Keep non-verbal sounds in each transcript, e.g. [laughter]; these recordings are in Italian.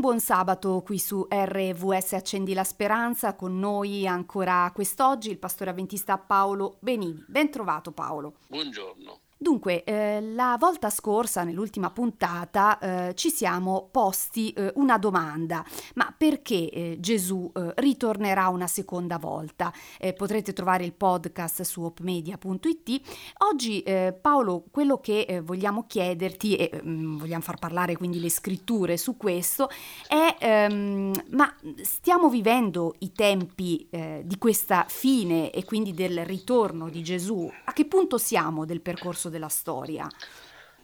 Buon sabato qui su RVS Accendi la Speranza, con noi ancora quest'oggi il pastore avventista Paolo Benini. Ben trovato Paolo. Buongiorno. Dunque, eh, la volta scorsa, nell'ultima puntata, eh, ci siamo posti eh, una domanda, ma perché eh, Gesù eh, ritornerà una seconda volta? Eh, potrete trovare il podcast su opmedia.it. Oggi, Paolo, quello che vogliamo chiederti, e mm, vogliamo far parlare quindi le scritture su questo, è, ehm, ma stiamo vivendo i tempi di questa fine e quindi del ritorno di Gesù? A che punto siamo del percorso della storia?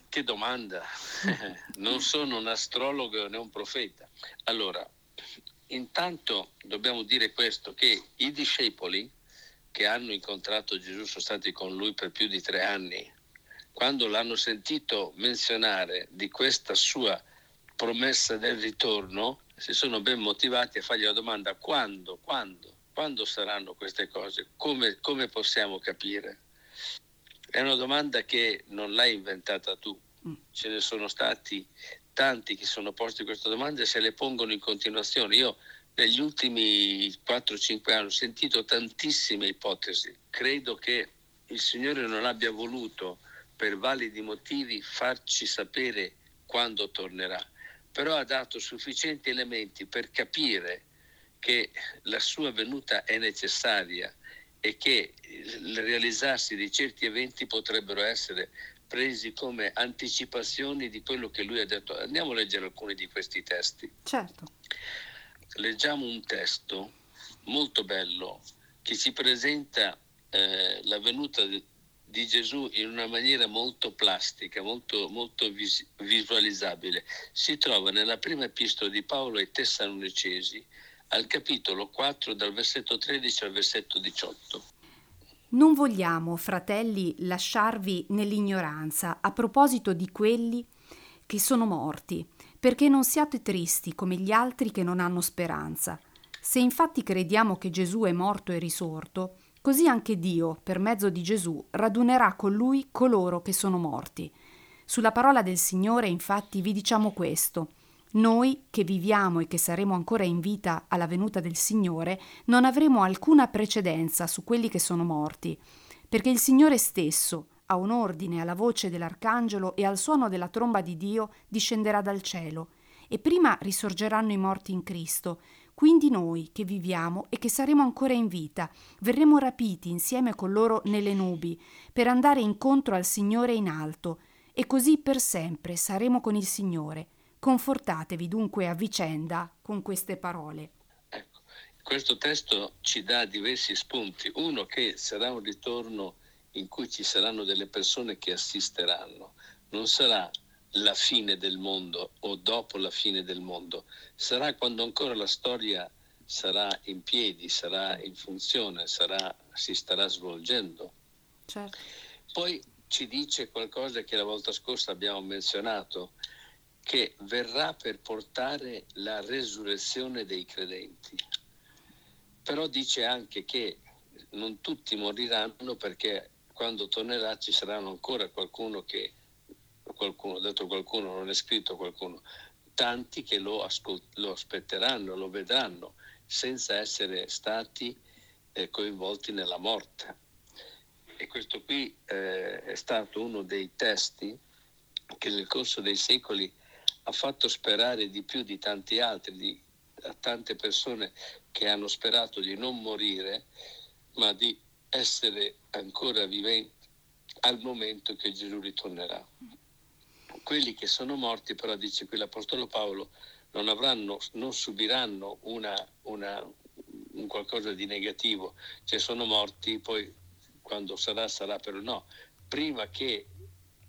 Che domanda! [laughs] non sono un astrologo né un profeta. Allora, intanto dobbiamo dire questo, che i discepoli che hanno incontrato Gesù sono stati con lui per più di tre anni. Quando l'hanno sentito menzionare di questa sua promessa del ritorno, si sono ben motivati a fargli la domanda quando, quando, quando saranno queste cose, come, come possiamo capire? È una domanda che non l'hai inventata tu, mm. ce ne sono stati tanti che sono posti questa domanda e se le pongono in continuazione. Io negli ultimi 4-5 anni ho sentito tantissime ipotesi. Credo che il Signore non abbia voluto, per validi motivi, farci sapere quando tornerà, però ha dato sufficienti elementi per capire che la sua venuta è necessaria e che il realizzarsi di certi eventi potrebbero essere presi come anticipazioni di quello che lui ha detto. Andiamo a leggere alcuni di questi testi. Certo. Leggiamo un testo molto bello che ci presenta eh, la venuta di, Gesù in una maniera molto plastica, molto, molto vis- visualizzabile. Si trova nella prima epistola di Paolo ai Tessalonicesi, al capitolo 4 dal versetto 13 al versetto 18. Non vogliamo, fratelli, lasciarvi nell'ignoranza a proposito di quelli che sono morti, perché non siate tristi come gli altri che non hanno speranza. Se infatti crediamo che Gesù è morto e risorto, così anche Dio, per mezzo di Gesù, radunerà con lui coloro che sono morti. Sulla parola del Signore, infatti, vi diciamo questo. Noi che viviamo e che saremo ancora in vita alla venuta del Signore non avremo alcuna precedenza su quelli che sono morti, perché il Signore stesso, a un ordine alla voce dell'arcangelo e al suono della tromba di Dio, discenderà dal cielo, e prima risorgeranno i morti in Cristo, quindi noi che viviamo e che saremo ancora in vita, verremo rapiti insieme con loro nelle nubi, per andare incontro al Signore in alto, e così per sempre saremo con il Signore. Confortatevi dunque a vicenda con queste parole. Ecco, questo testo ci dà diversi spunti. Uno che sarà un ritorno in cui ci saranno delle persone che assisteranno. Non sarà la fine del mondo o dopo la fine del mondo, sarà quando ancora la storia sarà in piedi, sarà in funzione, sarà, si starà svolgendo. Certo. Poi ci dice qualcosa che la volta scorsa abbiamo menzionato, che verrà per portare la resurrezione dei credenti. Però dice anche che non tutti moriranno perché quando tornerà ci saranno ancora qualcuno che, qualcuno, detto qualcuno, non è scritto qualcuno, tanti che lo, ascolt- lo aspetteranno, lo vedranno, senza essere stati eh, coinvolti nella morte. E questo qui eh, è stato uno dei testi che nel corso dei secoli ha fatto sperare di più di tanti altri, di, tante persone che hanno sperato di non morire, ma di essere ancora viventi al momento che Gesù ritornerà. Quelli che sono morti, però, dice qui l'Apostolo Paolo, non, avranno, non subiranno una, una, un qualcosa di negativo, cioè sono morti, poi quando sarà, sarà, però no. Prima che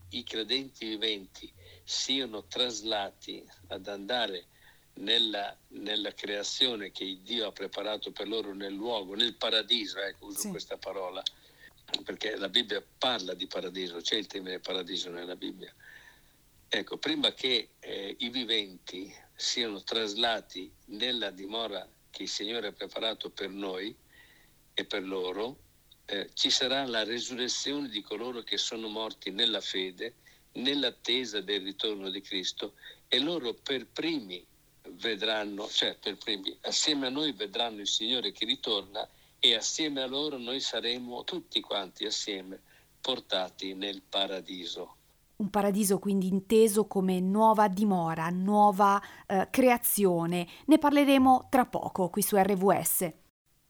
i credenti viventi siano traslati ad andare nella, nella, creazione che Dio ha preparato per loro nel luogo, nel paradiso, ecco, uso sì. questa parola, perché la Bibbia parla di paradiso, c'è il termine paradiso nella Bibbia. Ecco, prima che eh, i viventi siano traslati nella dimora che il Signore ha preparato per noi e per loro, eh, ci sarà la resurrezione di coloro che sono morti nella fede nell'attesa del ritorno di Cristo e loro per primi vedranno, cioè per primi, assieme a noi vedranno il Signore che ritorna e assieme a loro noi saremo tutti quanti assieme portati nel paradiso. Un paradiso quindi inteso come nuova dimora, nuova eh, creazione. Ne parleremo tra poco qui su RVS.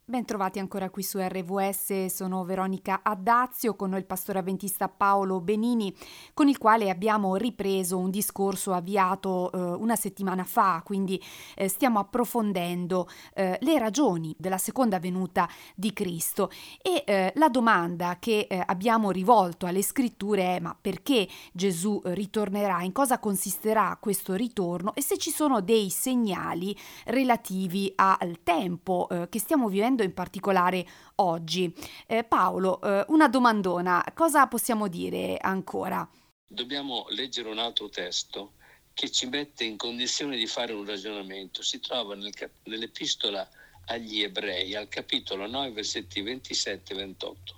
Bentrovati ancora qui su RVS, sono Veronica Addazio con il pastore avventista Paolo Benini con il quale abbiamo ripreso un discorso avviato eh, una settimana fa, quindi eh, stiamo approfondendo eh, le ragioni della seconda venuta di Cristo. E eh, la domanda che eh, abbiamo rivolto alle scritture è ma perché Gesù ritornerà, in cosa consisterà questo ritorno? E se ci sono dei segnali relativi al tempo eh, che stiamo vivendo vivendo in particolare oggi. Eh, Paolo, eh, una domandona, cosa possiamo dire ancora? Dobbiamo leggere un altro testo che ci mette in condizione di fare un ragionamento. Si trova nel, nell'epistola agli ebrei, al capitolo 9, versetti 27 e 28.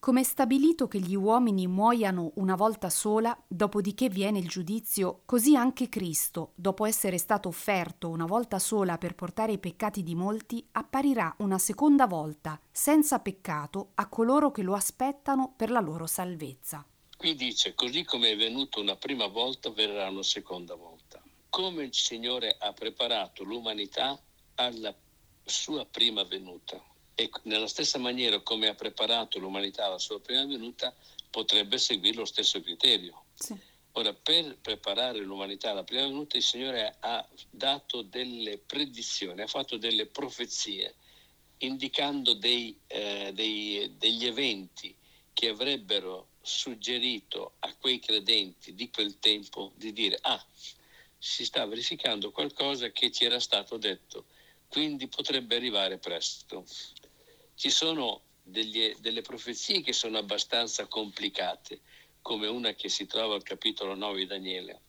Come è stabilito che gli uomini muoiano una volta sola, dopodiché viene il giudizio, così anche Cristo, dopo essere stato offerto una volta sola per portare i peccati di molti, apparirà una seconda volta, senza peccato, a coloro che lo aspettano per la loro salvezza. Qui dice, così come è venuto una prima volta, verrà una seconda volta. Come il Signore ha preparato l'umanità alla sua prima venuta. E nella stessa maniera come ha preparato l'umanità alla sua prima venuta, potrebbe seguire lo stesso criterio. Sì. Ora, per preparare l'umanità alla prima venuta, il Signore ha dato delle predizioni, ha fatto delle profezie, indicando dei, eh, dei, degli eventi che avrebbero suggerito a quei credenti di quel tempo di dire, ah, si sta verificando qualcosa che ci era stato detto, quindi potrebbe arrivare presto. Ci sono degli, delle profezie che sono abbastanza complicate, come una che si trova al capitolo 9 di Daniele,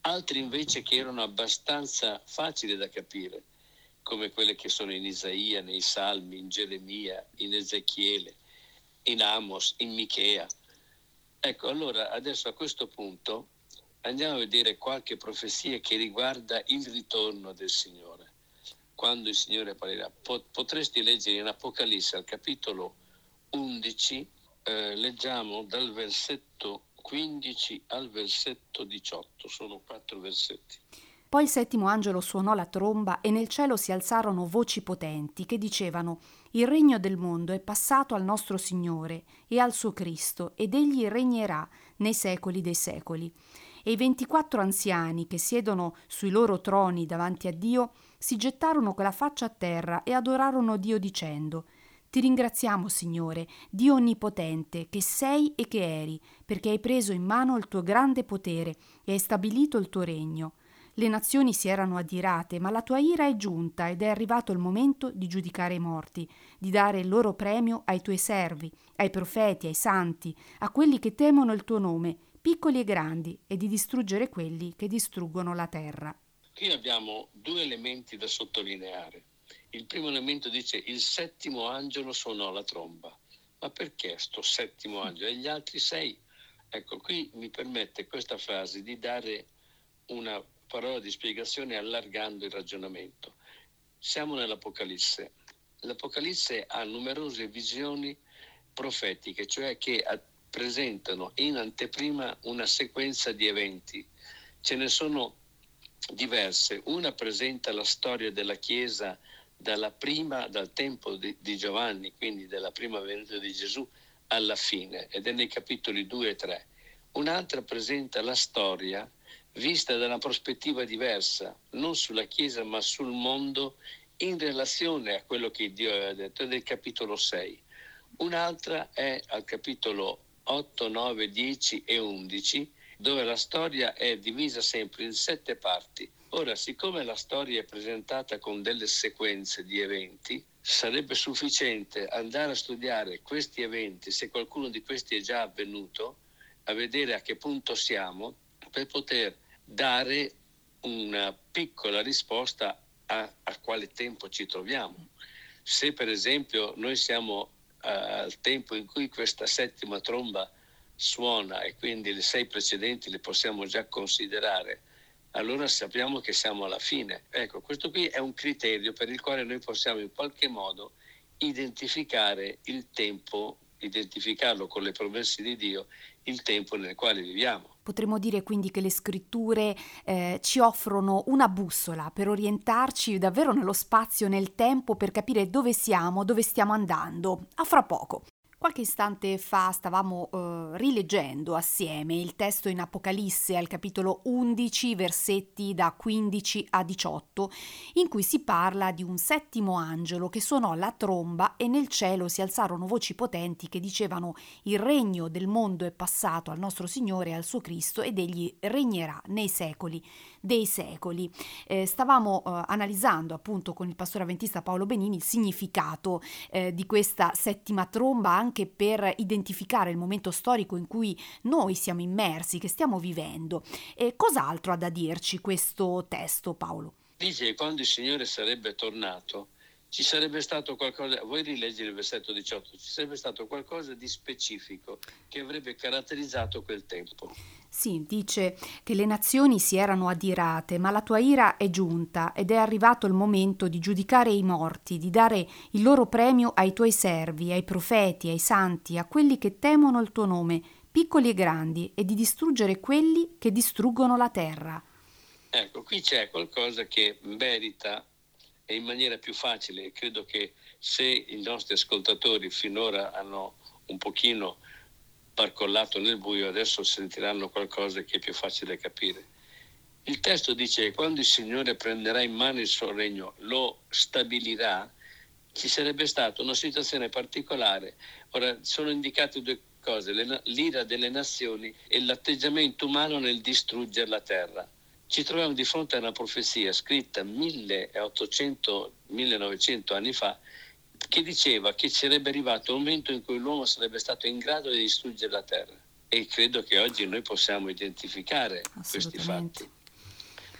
altri invece che erano abbastanza facili da capire, come quelle che sono in Isaia, nei Salmi, in Geremia, in Ezechiele, in Amos, in Michea. Ecco, allora adesso a questo punto andiamo a vedere qualche profezia che riguarda il ritorno del Signore quando il Signore apparirà. Potresti leggere in Apocalisse al capitolo 11, eh, leggiamo dal versetto 15 al versetto 18, sono quattro versetti. Poi il settimo angelo suonò la tromba e nel cielo si alzarono voci potenti che dicevano Il regno del mondo è passato al nostro Signore e al suo Cristo ed egli regnerà nei secoli dei secoli. E i ventiquattro anziani che siedono sui loro troni davanti a Dio si gettarono con la faccia a terra e adorarono Dio dicendo Ti ringraziamo, Signore, Dio onnipotente, che sei e che eri, perché hai preso in mano il tuo grande potere e hai stabilito il tuo regno. Le nazioni si erano adirate, ma la tua ira è giunta ed è arrivato il momento di giudicare i morti, di dare il loro premio ai tuoi servi, ai profeti, ai santi, a quelli che temono il tuo nome, piccoli e grandi, e di distruggere quelli che distruggono la terra. Qui abbiamo due elementi da sottolineare. Il primo elemento dice il settimo angelo suonò la tromba. Ma perché sto settimo angelo? E gli altri sei? Ecco, qui mi permette questa frase di dare una parola di spiegazione allargando il ragionamento. Siamo nell'Apocalisse. L'Apocalisse ha numerose visioni profetiche, cioè che presentano in anteprima una sequenza di eventi. Ce ne sono diverse. Una presenta la storia della Chiesa dalla prima, dal tempo di, di Giovanni, quindi dalla prima venuta di Gesù, alla fine, ed è nei capitoli 2 e 3. Un'altra presenta la storia vista da una prospettiva diversa, non sulla Chiesa ma sul mondo in relazione a quello che Dio aveva detto, è del capitolo 6. Un'altra è al capitolo 8, 9, 10 e 11, dove la storia è divisa sempre in sette parti. Ora, siccome la storia è presentata con delle sequenze di eventi, sarebbe sufficiente andare a studiare questi eventi, se qualcuno di questi è già avvenuto, a vedere a che punto siamo, per poter dare una piccola risposta a, a quale tempo ci troviamo. Se per esempio noi siamo al tempo in cui questa settima tromba suona e quindi le sei precedenti le possiamo già considerare allora sappiamo che siamo alla fine. Ecco, questo qui è un criterio per il quale noi possiamo in qualche modo identificare il tempo, identificarlo con le promesse di Dio, il tempo nel quale viviamo. Potremmo dire quindi che le scritture eh, ci offrono una bussola per orientarci davvero nello spazio, nel tempo, per capire dove siamo, dove stiamo andando. A fra poco. Qualche istante fa stavamo uh, rileggendo assieme il testo in Apocalisse al capitolo 11, versetti da 15 a 18, in cui si parla di un settimo angelo che suonò la tromba e nel cielo si alzarono voci potenti che dicevano il regno del mondo è passato al nostro Signore e al suo Cristo ed egli regnerà nei secoli dei secoli. Eh, stavamo uh, analizzando appunto con il pastore avventista Paolo Benini il significato eh, di questa settima tromba anche per identificare il momento storico in cui noi siamo immersi, che stiamo vivendo. E cos'altro ha da dirci questo testo, Paolo? Dice che quando il Signore sarebbe tornato, ci sarebbe stato qualcosa, vuoi rileggere il versetto 18, ci sarebbe stato qualcosa di specifico che avrebbe caratterizzato quel tempo. Sì, dice che le nazioni si erano adirate, ma la tua ira è giunta ed è arrivato il momento di giudicare i morti, di dare il loro premio ai tuoi servi, ai profeti, ai santi, a quelli che temono il tuo nome, piccoli e grandi, e di distruggere quelli che distruggono la terra. Ecco, qui c'è qualcosa che merita e in maniera più facile. Credo che se i nostri ascoltatori finora hanno un pochino barcollato nel buio, adesso sentiranno qualcosa che è più facile capire. Il testo dice che quando il Signore prenderà in mano il suo regno, lo stabilirà, ci sarebbe stata una situazione particolare. Ora sono indicate due cose, l'ira delle nazioni e l'atteggiamento umano nel distruggere la terra ci troviamo di fronte a una profezia scritta 1800-1900 anni fa che diceva che sarebbe arrivato un momento in cui l'uomo sarebbe stato in grado di distruggere la terra. E credo che oggi noi possiamo identificare questi fatti.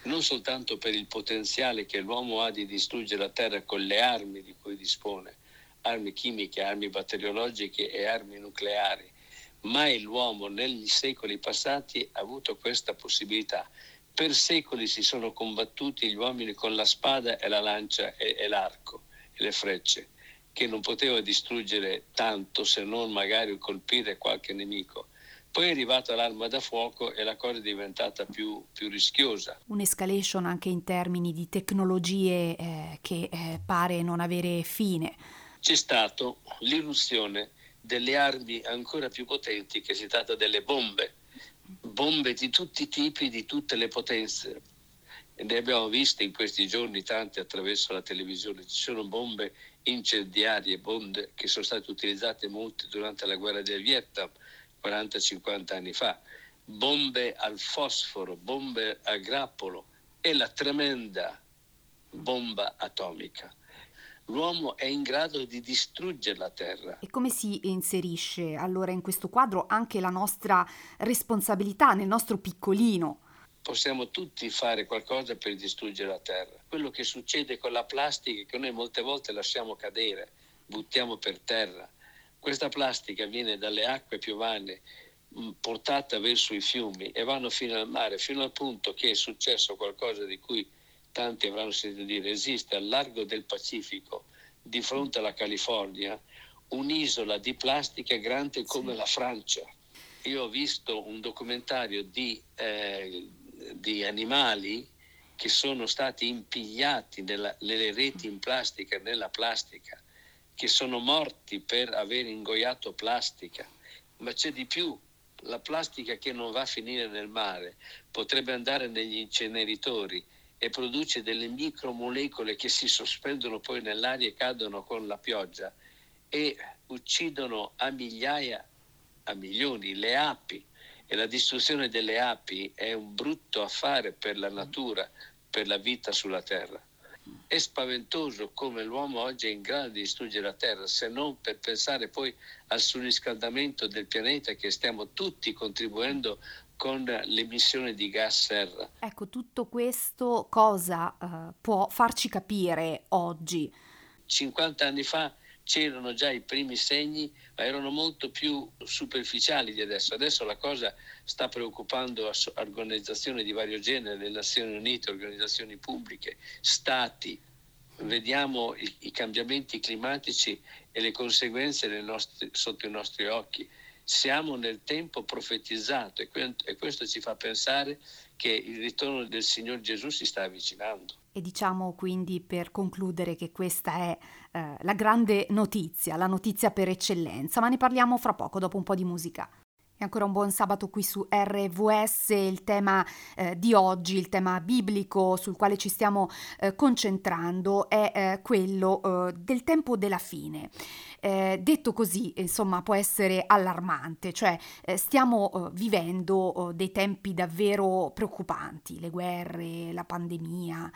Non soltanto per il potenziale che l'uomo ha di distruggere la terra con le armi di cui dispone, armi chimiche, armi batteriologiche e armi nucleari, mai l'uomo negli secoli passati ha avuto questa possibilità per secoli si sono combattuti gli uomini con la spada e la lancia e, e l'arco e le frecce, che non poteva distruggere tanto se non magari colpire qualche nemico. Poi è arrivata l'arma da fuoco e la cosa è diventata più, più rischiosa. Un'escalation anche in termini di tecnologie eh, che eh, pare non avere fine. C'è stata l'irruzione delle armi ancora più potenti, che si tratta delle bombe bombe di tutti i tipi, di tutte le potenze. E ne abbiamo viste in questi giorni tante attraverso la televisione. Ci sono bombe incendiarie, bombe che sono state utilizzate molte durante la guerra del Vietnam 40-50 anni fa, bombe al fosforo, bombe a grappolo e la tremenda bomba atomica l'uomo è in grado di distruggere la terra. E come si inserisce allora in questo quadro anche la nostra responsabilità nel nostro piccolino? Possiamo tutti fare qualcosa per distruggere la terra. Quello che succede con la plastica che noi molte volte lasciamo cadere, buttiamo per terra. Questa plastica viene dalle acque piovane mm, portata verso i fiumi e vanno fino al mare, fino al punto che è successo qualcosa di cui tanti avranno sentito dire, esiste al largo del Pacifico, di fronte alla California, un'isola di plastica grande come sì. la Francia. Io ho visto un documentario di, eh, di animali che sono stati impigliati nella, nelle reti in plastica, nella plastica, che sono morti per aver ingoiato plastica. Ma c'è di più, la plastica che non va a finire nel mare potrebbe andare negli inceneritori e produce delle micromolecole che si sospendono poi nell'aria e cadono con la pioggia e uccidono a migliaia, a milioni le api e la distruzione delle api è un brutto affare per la natura, per la vita sulla Terra. È spaventoso come l'uomo oggi è in grado di distruggere la Terra, se non per pensare poi al surriscaldamento del pianeta che stiamo tutti contribuendo con l'emissione di gas serra. Ecco, tutto questo cosa uh, può farci capire oggi? 50 anni fa c'erano già i primi segni, ma erano molto più superficiali di adesso. Adesso la cosa sta preoccupando organizzazioni di vario genere, le Nazioni Unite, organizzazioni pubbliche, stati. Vediamo i, i cambiamenti climatici e le conseguenze nostri, sotto i nostri occhi. Siamo nel tempo profetizzato e, questo ci fa pensare che il ritorno del Signore Gesù si sta avvicinando. E diciamo quindi per concludere che questa è eh, la grande notizia, la notizia per eccellenza, ma ne parliamo fra poco dopo un po' di musica. E ancora un buon sabato qui su RVS, il tema eh, di oggi, il tema biblico sul quale ci stiamo eh, concentrando è eh, quello eh, del tempo della fine. Eh, detto così, insomma, può essere allarmante, cioè eh, stiamo vivendo dei tempi davvero preoccupanti, le guerre, la pandemia,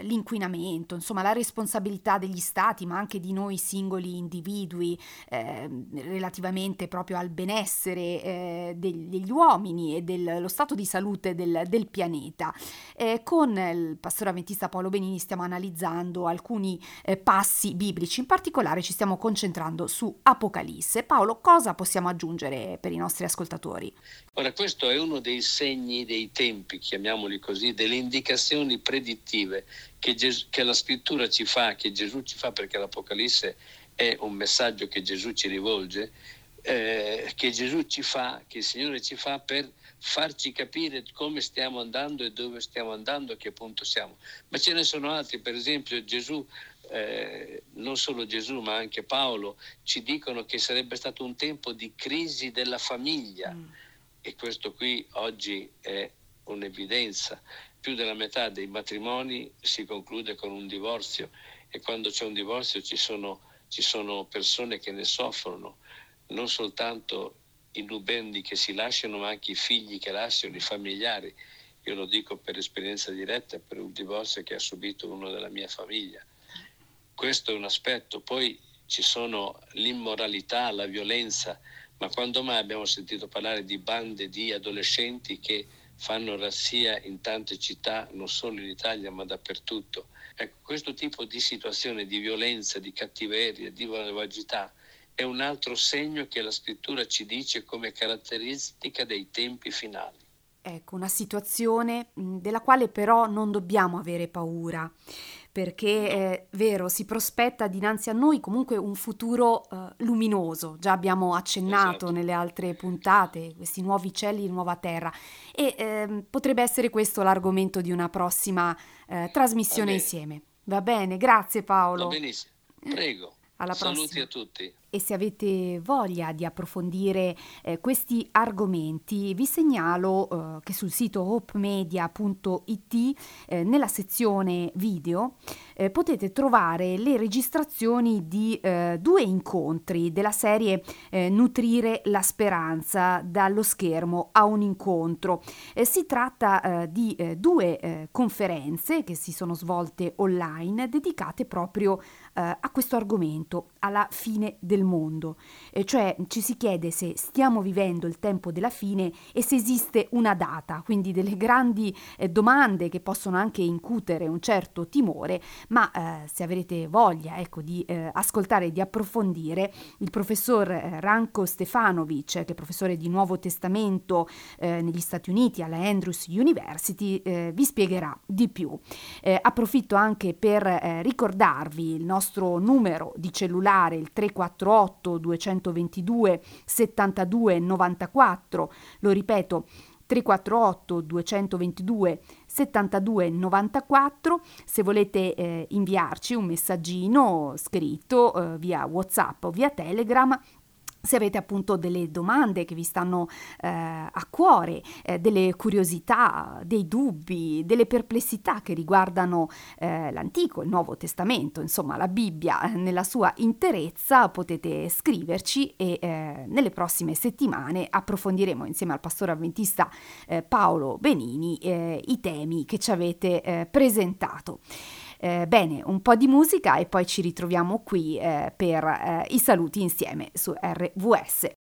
l'inquinamento, insomma, la responsabilità degli stati, ma anche di noi singoli individui relativamente proprio al benessere eh, degli uomini e dello stato di salute del, del pianeta. Eh, con il pastore avventista Paolo Benini stiamo analizzando alcuni eh, passi biblici, in particolare ci stiamo concentrando su Apocalisse. Paolo, cosa possiamo aggiungere per i nostri ascoltatori? Ora, questo è uno dei segni dei tempi, chiamiamoli così, delle indicazioni predittive che, Ges- che la scrittura ci fa, che Gesù ci fa, perché l'Apocalisse è un messaggio che Gesù ci rivolge eh, che Gesù ci fa, che il Signore ci fa per farci capire come stiamo andando e dove stiamo andando, a che punto siamo. Ma ce ne sono altri, per esempio Gesù, eh, non solo Gesù ma anche Paolo, ci dicono che sarebbe stato un tempo di crisi della famiglia mm. e questo qui oggi è un'evidenza. Più della metà dei matrimoni si conclude con un divorzio e quando c'è un divorzio ci sono, ci sono persone che ne soffrono non soltanto i nubendi che si lasciano, ma anche i figli che lasciano, i familiari. Io lo dico per esperienza diretta, per un divorzio che ha subito uno della mia famiglia. Questo è un aspetto. Poi ci sono l'immoralità, la violenza, ma quando mai abbiamo sentito parlare di bande di adolescenti che fanno razzia in tante città, non solo in Italia, ma dappertutto? Ecco, questo tipo di situazione di violenza, di cattiveria, di malvagità è un altro segno che la scrittura ci dice come caratteristica dei tempi finali. Ecco, una situazione della quale però non dobbiamo avere paura, perché è vero, si prospetta dinanzi a noi comunque un futuro uh, luminoso, già abbiamo accennato esatto. nelle altre puntate, questi nuovi cieli nuova terra, e eh, potrebbe essere questo l'argomento di una prossima eh, trasmissione insieme. Va bene, grazie Paolo. Va benissimo, prego. Alla Saluti prossima. a tutti e se avete voglia di approfondire eh, questi argomenti vi segnalo eh, che sul sito hopemedia.it eh, nella sezione video eh, potete trovare le registrazioni di eh, due incontri della serie eh, Nutrire la speranza dallo schermo a un incontro. si tratta di due conferenze che si sono svolte online dedicate proprio a questo argomento, alla fine del del mondo, e cioè ci si chiede se stiamo vivendo il tempo della fine e se esiste una data, quindi delle grandi eh, domande che possono anche incutere un certo timore, ma eh, se avrete voglia ecco, di eh, ascoltare e di approfondire, il professor eh, Ranko Stefanovic, che è professore di Nuovo Testamento eh, negli Stati Uniti alla Andrews University, eh, vi spiegherà di più. approfitto anche per ricordarvi il nostro numero di cellulare, il 348 348 222 72 94, lo ripeto 348 222 72 94 se volete eh, inviarci un messaggino scritto eh, via whatsapp o via telegram se avete appunto delle domande che vi stanno eh, a cuore, eh, delle curiosità, dei dubbi, delle perplessità che riguardano eh, l'Antico, il Nuovo Testamento, insomma la Bibbia eh, nella sua interezza, potete scriverci e eh, nelle prossime settimane approfondiremo insieme al pastore avventista eh, Paolo Benini i temi che ci avete presentato. Eh, bene, un po' di musica e poi ci ritroviamo qui eh, per eh, i saluti insieme su RVS.